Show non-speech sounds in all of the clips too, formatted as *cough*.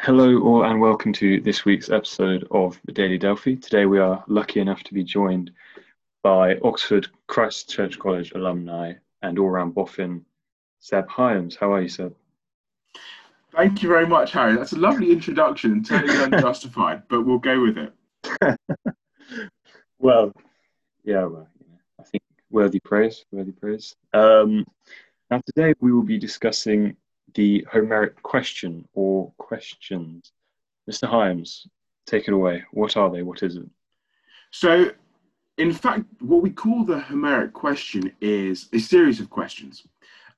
Hello, all, and welcome to this week's episode of the Daily Delphi. Today, we are lucky enough to be joined by Oxford Christ Church College alumni and all round boffin, Seb Hyams. How are you, Seb? Thank you very much, Harry. That's a lovely introduction, totally *laughs* unjustified, but we'll go with it. *laughs* well, yeah, well, I think worthy praise, worthy praise. Um, now, today we will be discussing the Homeric question or questions. Mr. Hyams, take it away. What are they? What is it? So, in fact, what we call the Homeric question is a series of questions.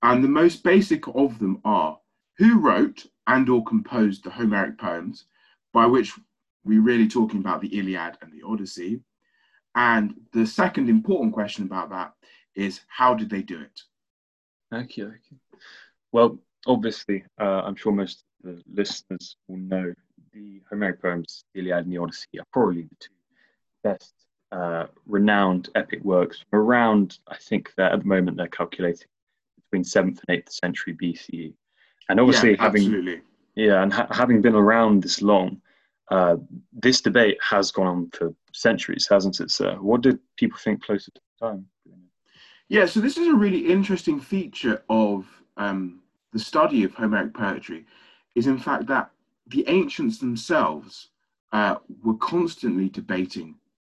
And the most basic of them are who wrote and or composed the Homeric poems, by which we're really talking about the Iliad and the Odyssey. And the second important question about that is how did they do it? Okay, okay. Well, obviously, uh, I'm sure most of the listeners will know the Homeric poems, the Iliad and the Odyssey, are probably the two best uh, renowned epic works from around, I think that at the moment they're calculating between 7th and 8th century BCE. And obviously, yeah, having absolutely. yeah, and ha- having been around this long, uh, this debate has gone on for centuries, hasn't it, sir? What did people think closer to the time? Yeah, so this is a really interesting feature of um, the study of Homeric poetry is in fact that the ancients themselves uh, were constantly debating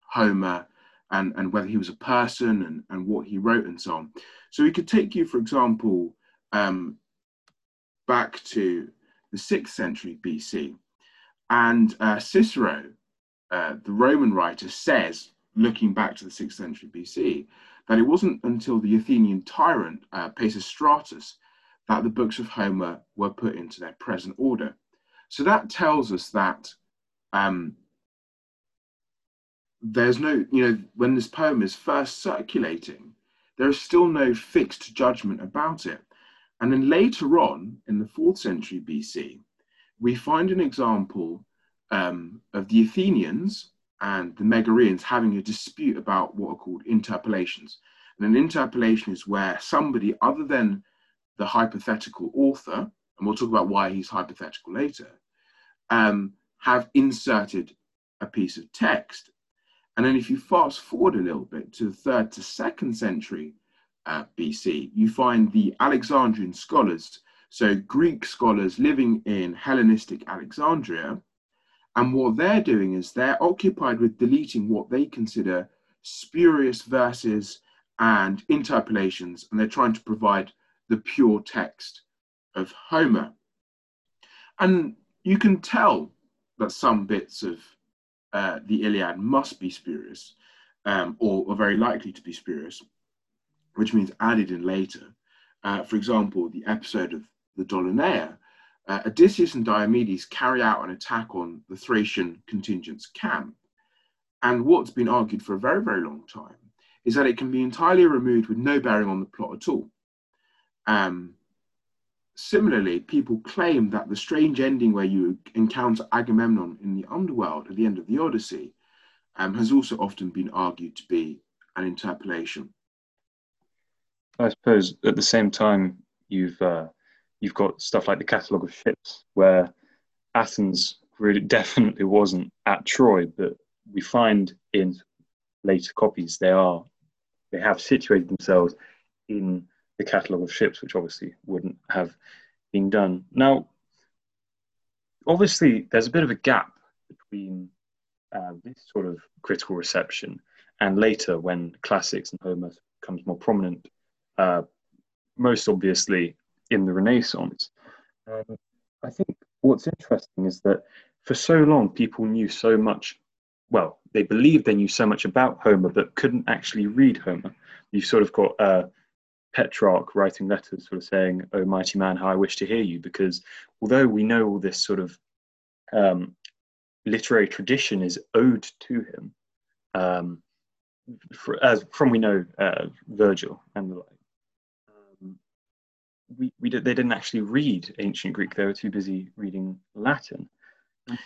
Homer and, and whether he was a person and, and what he wrote and so on. So we could take you, for example, um, back to the 6th century BC. And uh, Cicero, uh, the Roman writer, says, looking back to the 6th century BC, that it wasn't until the Athenian tyrant uh, Pisistratus that the books of Homer were put into their present order. So that tells us that um, there's no, you know, when this poem is first circulating, there is still no fixed judgment about it. And then later on, in the fourth century BC, we find an example um, of the Athenians and the Megarians having a dispute about what are called interpolations. And an interpolation is where somebody other than the hypothetical author, and we'll talk about why he's hypothetical later, um, have inserted a piece of text. And then if you fast forward a little bit to the third to second century uh, BC, you find the Alexandrian scholars, so Greek scholars living in Hellenistic Alexandria. And what they're doing is they're occupied with deleting what they consider spurious verses and interpolations, and they're trying to provide the pure text of Homer. And you can tell that some bits of uh, the Iliad must be spurious, um, or are very likely to be spurious, which means added in later. Uh, for example, the episode of the Doloneia, uh, Odysseus and Diomedes carry out an attack on the Thracian contingent's camp. And what's been argued for a very, very long time is that it can be entirely removed with no bearing on the plot at all. Um, similarly, people claim that the strange ending where you encounter Agamemnon in the underworld at the end of the Odyssey um, has also often been argued to be an interpolation. I suppose at the same time, you've uh, you've got stuff like the catalogue of ships, where Athens really *laughs* definitely wasn't at Troy, but we find in later copies they are they have situated themselves in the catalogue of ships, which obviously wouldn't have been done. Now, obviously, there's a bit of a gap between uh, this sort of critical reception and later when classics and Homer becomes more prominent, uh, most obviously in the Renaissance. Um, I think what's interesting is that for so long people knew so much. Well, they believed they knew so much about Homer, but couldn't actually read Homer. You've sort of got uh, Petrarch writing letters, sort of saying, "Oh, mighty man, how I wish to hear you," because although we know all this sort of um, literary tradition is owed to him, um, for, as from we know uh, Virgil and the like, um, we, we did, they didn't actually read ancient Greek; they were too busy reading Latin.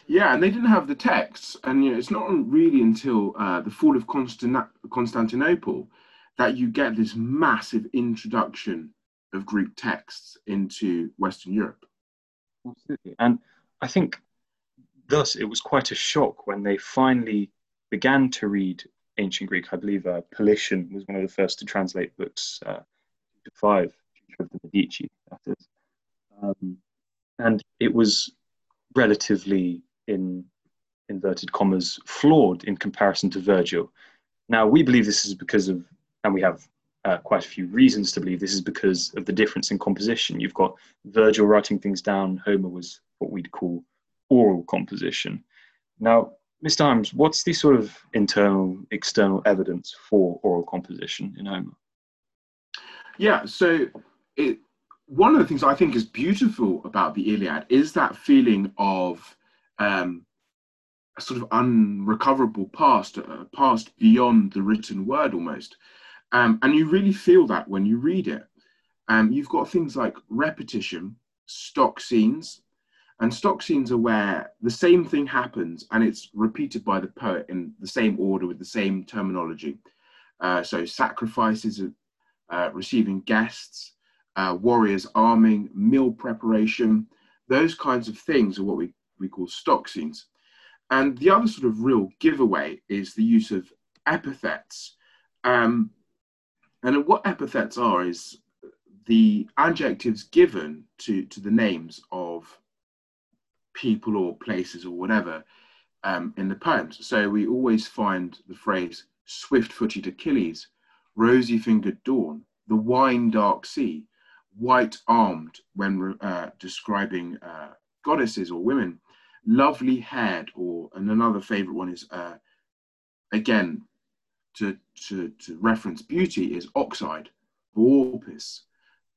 Yeah, and they didn't have the texts, and you know, it's not really until uh, the fall of Constant- Constantinople that you get this massive introduction of Greek texts into Western Europe. Absolutely. And I think thus it was quite a shock when they finally began to read ancient Greek. I believe uh, Politian was one of the first to translate books uh, to five of the Medici, that is. Um, and it was relatively, in inverted commas, flawed in comparison to Virgil. Now, we believe this is because of, and we have uh, quite a few reasons to believe this is because of the difference in composition. You've got Virgil writing things down, Homer was what we'd call oral composition. Now, Mr. Hyams, what's the sort of internal, external evidence for oral composition in Homer? Yeah, so it, one of the things I think is beautiful about the Iliad is that feeling of um, a sort of unrecoverable past, a past beyond the written word almost. Um, and you really feel that when you read it. Um, you've got things like repetition, stock scenes, and stock scenes are where the same thing happens and it's repeated by the poet in the same order with the same terminology. Uh, so sacrifices, uh, receiving guests, uh, warriors arming, meal preparation, those kinds of things are what we, we call stock scenes. And the other sort of real giveaway is the use of epithets. Um, and what epithets are is the adjectives given to, to the names of people or places or whatever um, in the poems. So we always find the phrase swift footed Achilles, rosy fingered dawn, the wine dark sea, white armed when uh, describing uh, goddesses or women, lovely haired, or and another favorite one is uh, again to, to, to reference beauty is ox-eyed, boopis.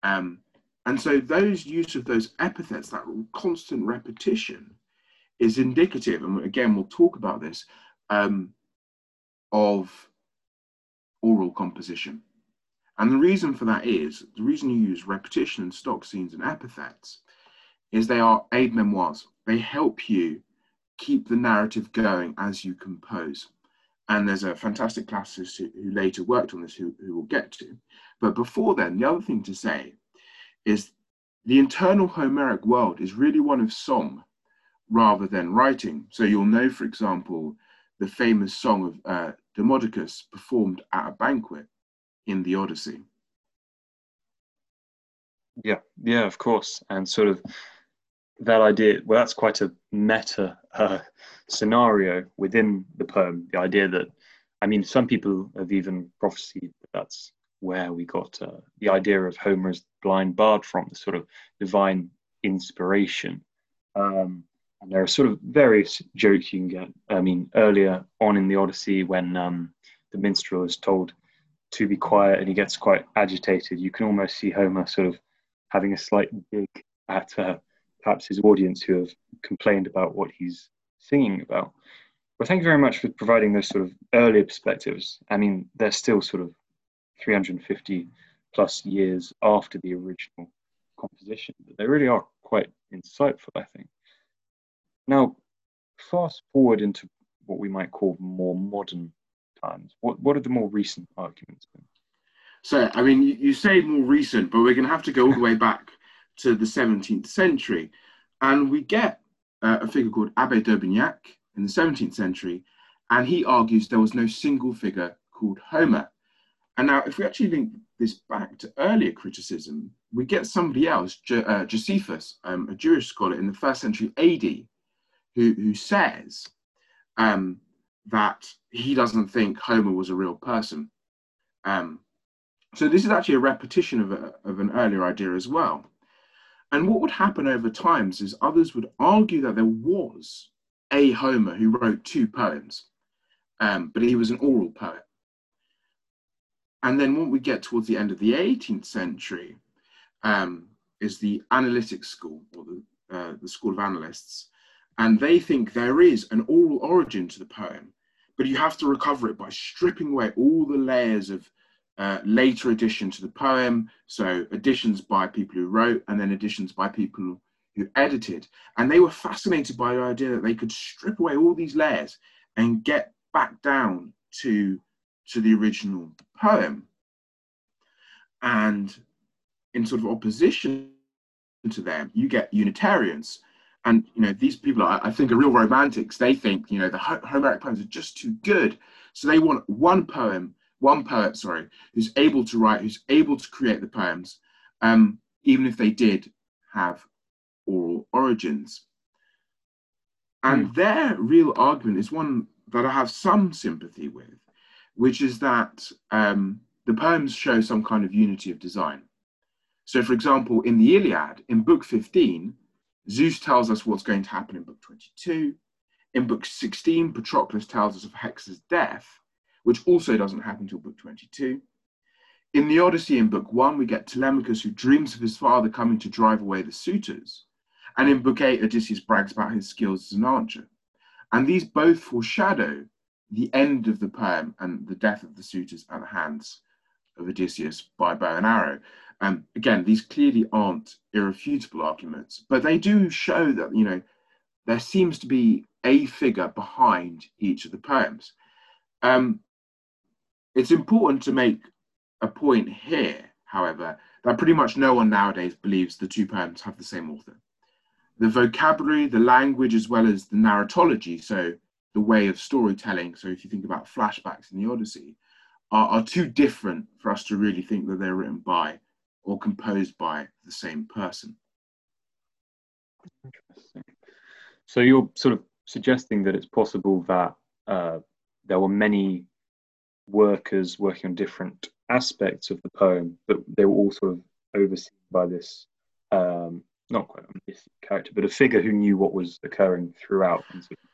Um, and so those use of those epithets, that constant repetition, is indicative, and again we'll talk about this, um, of oral composition. And the reason for that is, the reason you use repetition and stock scenes and epithets is they are aide-memoires. They help you keep the narrative going as you compose. And there's a fantastic classicist who, who later worked on this, who, who we'll get to. But before then, the other thing to say is the internal Homeric world is really one of song rather than writing. So you'll know, for example, the famous song of uh, Demodocus performed at a banquet in the Odyssey. Yeah, yeah, of course. And sort of that idea, well, that's quite a meta uh, scenario within the poem. The idea that, I mean, some people have even prophesied that that's where we got uh, the idea of Homer's blind bard from, the sort of divine inspiration. Um, and there are sort of various jokes you can get. I mean, earlier on in the Odyssey, when um, the minstrel is told to be quiet and he gets quite agitated, you can almost see Homer sort of having a slight dig at uh, perhaps his audience who have complained about what he's singing about. Well, thank you very much for providing those sort of earlier perspectives. I mean, they're still sort of 350 plus years after the original composition, but they really are quite insightful, I think. Now, fast forward into what we might call more modern times. What, what are the more recent arguments been? So, I mean, you, you say more recent, but we're going to have to go all the way back to the 17th century. And we get uh, a figure called Abbe d'Aubignac in the 17th century, and he argues there was no single figure called Homer. And now, if we actually link this back to earlier criticism, we get somebody else, uh, Josephus, um, a Jewish scholar in the first century AD, who, who says um, that he doesn't think Homer was a real person. Um, so this is actually a repetition of, a, of an earlier idea as well. And what would happen over times is others would argue that there was a Homer who wrote two poems, um, but he was an oral poet. And then when we get towards the end of the 18th century, um, is the analytic school or the, uh, the school of analysts. And they think there is an oral origin to the poem, but you have to recover it by stripping away all the layers of uh, later addition to the poem, so additions by people who wrote, and then additions by people who edited. And they were fascinated by the idea that they could strip away all these layers and get back down to, to the original poem. And in sort of opposition to them, you get Unitarians. and you know these people are, I think are real romantics. They think you know the Homeric poems are just too good, so they want one poem, one poet, sorry, who's able to write, who's able to create the poems, um, even if they did have oral origins. And mm. their real argument is one that I have some sympathy with, which is that um, the poems show some kind of unity of design. So, for example, in the Iliad, in Book 15, Zeus tells us what's going to happen in Book 22. In Book 16, Patroclus tells us of Hector's death, which also doesn't happen until Book 22. In the Odyssey, in Book 1, we get Telemachus who dreams of his father coming to drive away the suitors. And in Book 8, Odysseus brags about his skills as an archer. And these both foreshadow the end of the poem and the death of the suitors at the hands of Odysseus by bow and arrow. Um, again, these clearly aren't irrefutable arguments, but they do show that, you know, there seems to be a figure behind each of the poems. Um, it's important to make a point here, however, that pretty much no one nowadays believes the two poems have the same author. The vocabulary, the language, as well as the narratology, so the way of storytelling, so if you think about flashbacks in the Odyssey, are, are too different for us to really think that they're written by or composed by the same person. Interesting. So you're sort of suggesting that it's possible that uh, there were many workers working on different aspects of the poem, but they were all sort of overseen by this, um, not quite a character, but a figure who knew what was occurring throughout and sort of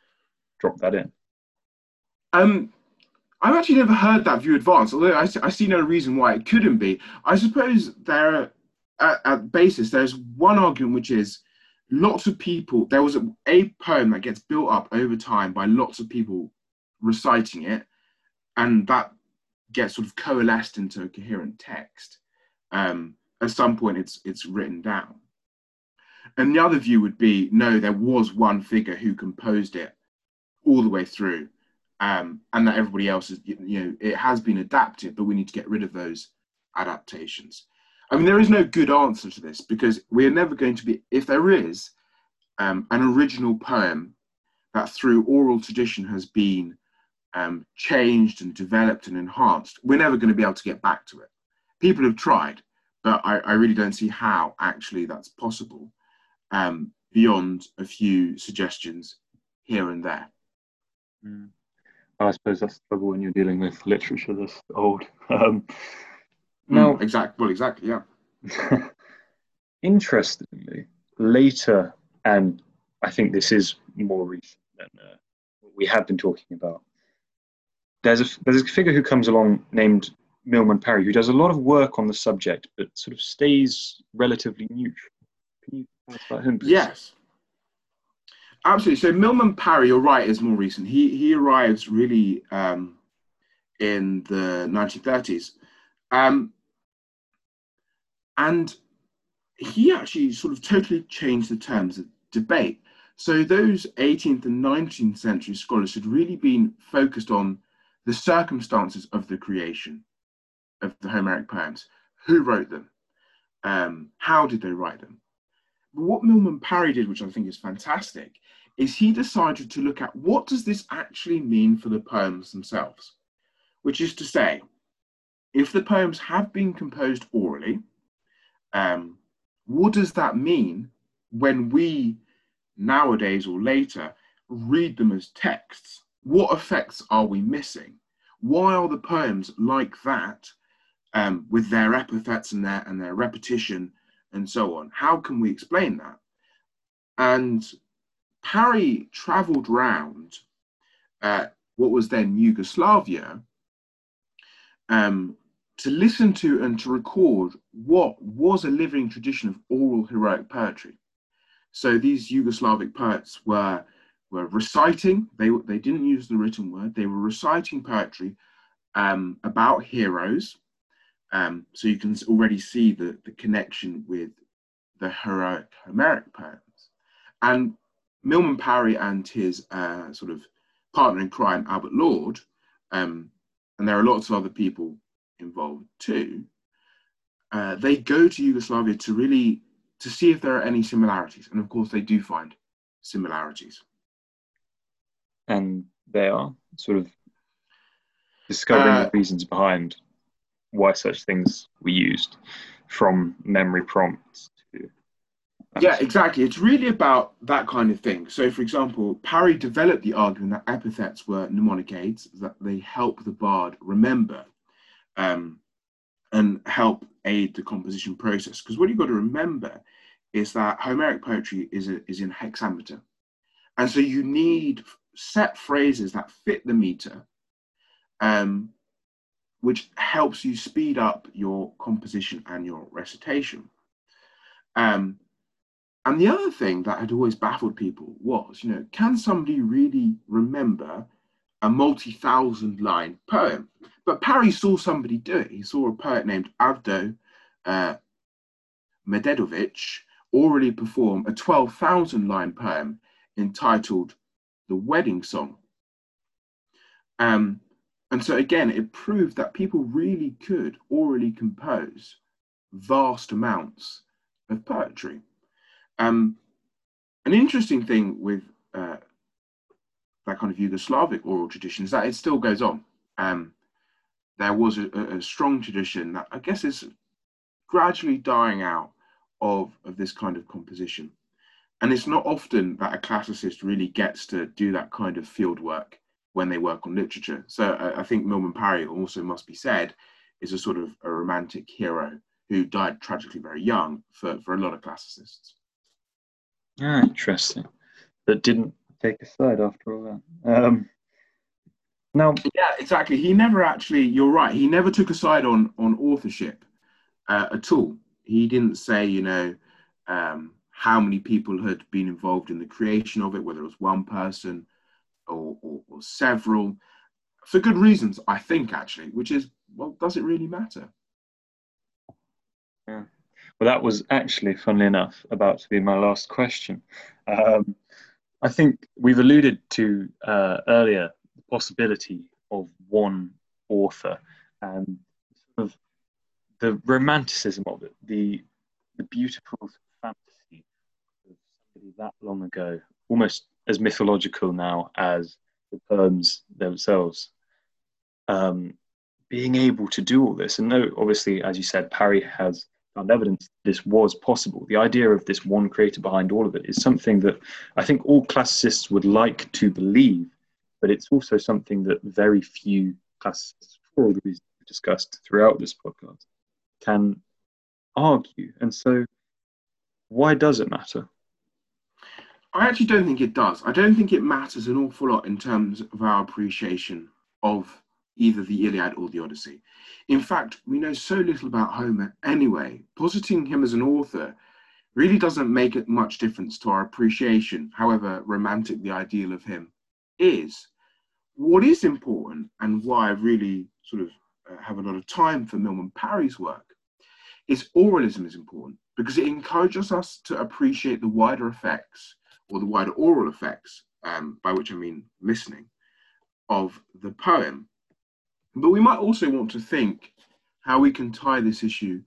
dropped that in. Um, I've actually never heard that view advanced, although I, I see no reason why it couldn't be. I suppose there, at, at basis, there's one argument which is lots of people. There was a, a poem that gets built up over time by lots of people reciting it, and that gets sort of coalesced into a coherent text. Um, at some point, it's it's written down. And the other view would be no, there was one figure who composed it all the way through um, and that everybody else is, you know, it has been adapted, but we need to get rid of those adaptations. I mean, there is no good answer to this because we are never going to be, if there is um, an original poem that through oral tradition has been um, changed and developed and enhanced, we're never going to be able to get back to it. People have tried, but I, I really don't see how actually that's possible um, beyond a few suggestions here and there. Mm. I suppose that's the trouble when you're dealing with literature that's old. Um, now, mm, exactly. Well, exactly. Yeah. *laughs* interestingly, later, and I think this is more recent than uh, what we have been talking about. There's a there's a figure who comes along named Milman Parry who does a lot of work on the subject, but sort of stays relatively neutral. Can you tell us about him? Please? Yes. Absolutely. So Milman Parry, you're right, is more recent. He he arrives really um, in the 1930s, um, and he actually sort of totally changed the terms of debate. So those 18th and 19th century scholars had really been focused on the circumstances of the creation of the Homeric poems. Who wrote them? Um, how did they write them? What Milman Parry did, which I think is fantastic, is he decided to look at what does this actually mean for the poems themselves? Which is to say, if the poems have been composed orally, um, what does that mean when we nowadays or later read them as texts? What effects are we missing? Why are the poems like that um, with their epithets and their and their repetition and so on? How can we explain that? And Parry traveled round uh, what was then Yugoslavia um, to listen to and to record what was a living tradition of oral heroic poetry. So these Yugoslavic poets were, were reciting, they, they didn't use the written word, they were reciting poetry um, about heroes. Um, so you can already see the, the connection with the heroic Homeric poems. And Milman Parry and his uh, sort of partner in crime, Albert Lord, um, and there are lots of other people involved too. Uh, they go to Yugoslavia to really to see if there are any similarities, and of course they do find similarities. And they are sort of discovering uh, the reasons behind why such things were used from memory prompts to. Yeah, exactly. It's really about that kind of thing. So, for example, Parry developed the argument that epithets were mnemonic aids, that they help the bard remember um, and help aid the composition process. Because what you've got to remember is that Homeric poetry is, a, is in hexameter. And so you need set phrases that fit the meter um, which helps you speed up your composition and your recitation. Um, and the other thing that had always baffled people was, you know, can somebody really remember a multi-thousand line poem? But Parry saw somebody do it. He saw a poet named Avdo uh, Mededovich orally perform a 12,000 line poem entitled The Wedding Song. Um, and so again, it proved that people really could orally compose vast amounts of poetry. Um, an interesting thing with uh, that kind of Yugoslavic oral tradition is that it still goes on. Um, there was a, a, strong tradition that I guess is gradually dying out of, of this kind of composition. And it's not often that a classicist really gets to do that kind of field work when they work on literature. So uh, I think Milman Parry also must be said is a sort of a romantic hero who died tragically very young for, for a lot of classicists. Ah, interesting. But didn't take a side after all that. Um, now, yeah, exactly. He never actually. You're right. He never took a side on on authorship uh, at all. He didn't say, you know, um, how many people had been involved in the creation of it, whether it was one person or, or, or several, for good reasons, I think, actually, which is, well, does it really matter? Yeah. Well, that was actually, funnily enough, about to be my last question. Um, I think we've alluded to uh, earlier the possibility of one author and sort of the romanticism of it, the the beautiful that long ago, almost as mythological now as the poems themselves. Um, being able to do all this, and no, obviously, as you said, Parry has found evidence this was possible. The idea of this one creator behind all of it is something that I think all classicists would like to believe, but it's also something that very few classicists, for all the reasons we discussed throughout this podcast, can argue. And so, why does it matter? I actually don't think it does. I don't think it matters an awful lot in terms of our appreciation of either the Iliad or the Odyssey. In fact, we know so little about Homer anyway. Positing him as an author really doesn't make it much difference to our appreciation, however romantic the ideal of him is. What is important, and why I really sort of uh, have a lot of time for Milman Parry's work, is oralism is important because it encourages us to appreciate the wider effects or the wider oral effects, um, by which I mean listening, of the poem. But we might also want to think how we can tie this issue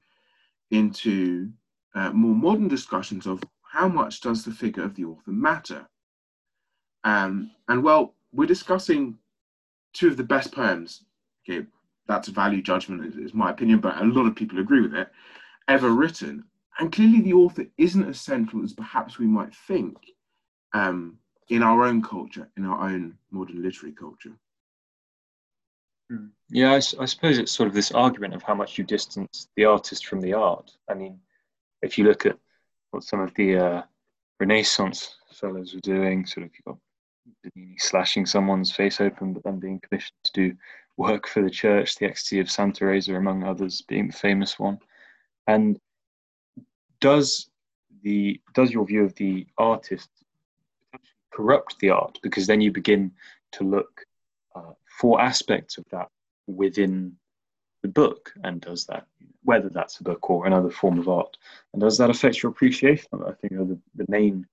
into uh, more modern discussions of how much does the figure of the author matter? Um, and well, we're discussing two of the best poems. Okay, that's a value judgment, is, my opinion, but a lot of people agree with it, ever written. And clearly, the author isn't as central as perhaps we might think um, in our own culture, in our own modern literary culture. Hmm. Yeah, I, I, suppose it's sort of this argument of how much you distance the artist from the art. I mean, if you look at what some of the uh, Renaissance fellows were doing, sort of you got slashing someone's face open, but then being commissioned to do work for the church, the Ecstasy of Santa Teresa, among others, being the famous one. And does the does your view of the artist corrupt the art because then you begin to look uh, for aspects of that within the book and does that whether that's a book or another form of art and does that affect your appreciation? I think are the, the main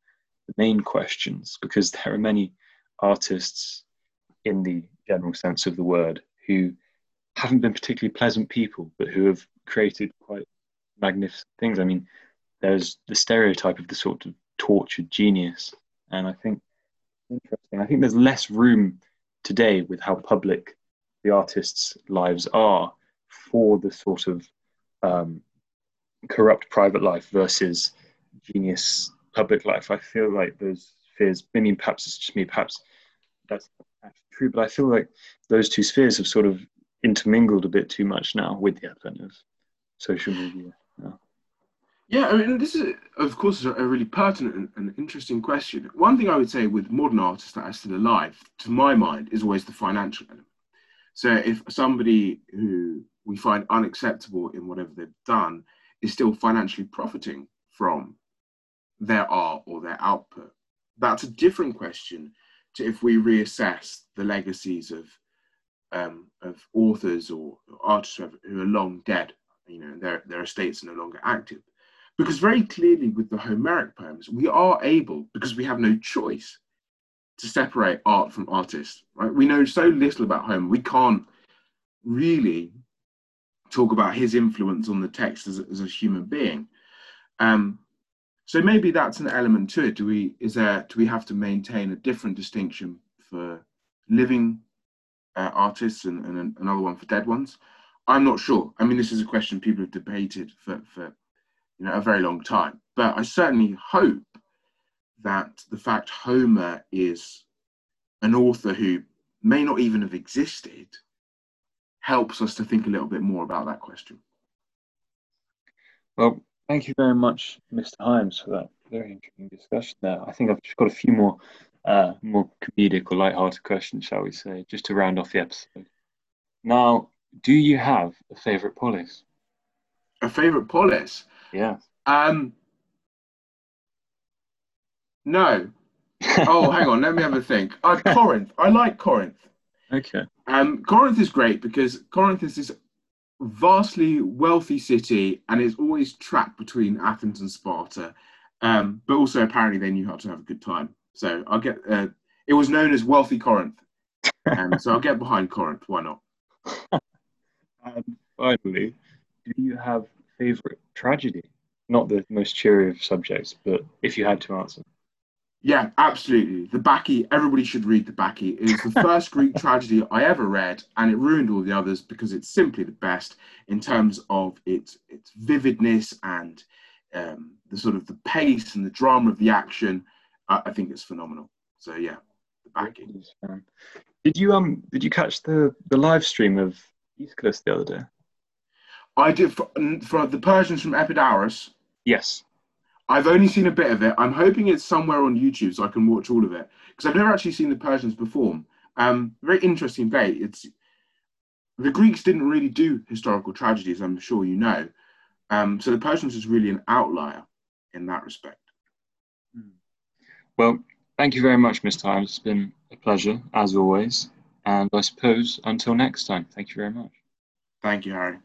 the main questions because *laughs* there are many artists in the general sense of the word who haven't been particularly pleasant people but who have created quite magnificent things. I mean there's the stereotype of the sort of tortured genius And I think interesting. I think there's less room today with how public the artists' lives are for the sort of um, corrupt private life versus genius public life. I feel like those spheres, I mean, perhaps it's just me, perhaps that's true, but I feel like those two spheres have sort of intermingled a bit too much now with the advent of social media. Yeah. I mean, this is, of course, a really pertinent and, and, interesting question. One thing I would say with modern artists that are still alive, to my mind, is always the financial element. So if somebody who we find unacceptable in whatever they've done is still financially profiting from their art or their output, that's a different question to if we reassess the legacies of um, of authors or artists who are long dead, you know, their their estates are no longer active. Because very clearly with the Homeric poems, we are able, because we have no choice, to separate art from artist. Right? We know so little about Homer, we can't really talk about his influence on the text as, as a human being. Um, so maybe that's an element to it. Do we is there do we have to maintain a different distinction for living uh, artists and, and another one for dead ones? I'm not sure. I mean, this is a question people have debated for, for you know a very long time. But I certainly hope that the fact Homer is an author who may not even have existed helps us to think a little bit more about that question. Well, thank you very much, Mr. Hyams, for that very interesting discussion there. I think I've just got a few more uh, more comedic or light-hearted questions, shall we say, just to round off the episode. Now, do you have a favourite polis? A favourite polis? Yeah. Um. No. oh, hang on. Let me have a think. Uh, *laughs* Corinth. I like Corinth. Okay. Um, Corinth is great because Corinth is this vastly wealthy city and is always trapped between Athens and Sparta. Um, but also apparently they knew how to have a good time. So I'll get. Uh, it was known as wealthy Corinth, um, so I'll get behind Corinth. Why not? and *laughs* finally, do you have favorite tragedy? Not the most cheery of subjects, but if you had to answer. Yeah, absolutely. The Bacchae, everybody should read The Bacchae. It is the *laughs* first Greek tragedy I ever read, and it ruined all the others because it's simply the best in terms of its its vividness and um, the sort of the pace and the drama of the action. I, I think it's phenomenal. So yeah, The Bacchae. Did you um did you catch the the live stream of Aeschylus the other day? I did for, for the Persians from Epidaurus. Yes. I've only seen a bit of it. I'm hoping it's somewhere on YouTube so I can watch all of it because I've never actually seen the Persians perform. Um, very interesting debate. It's the Greeks didn't really do historical tragedies, I'm sure you know. Um, so the Persians is really an outlier in that respect. Well, thank you very much, Mr. Hyams. It's been a pleasure as always. And I suppose until next time, thank you very much. Thank you, Harry.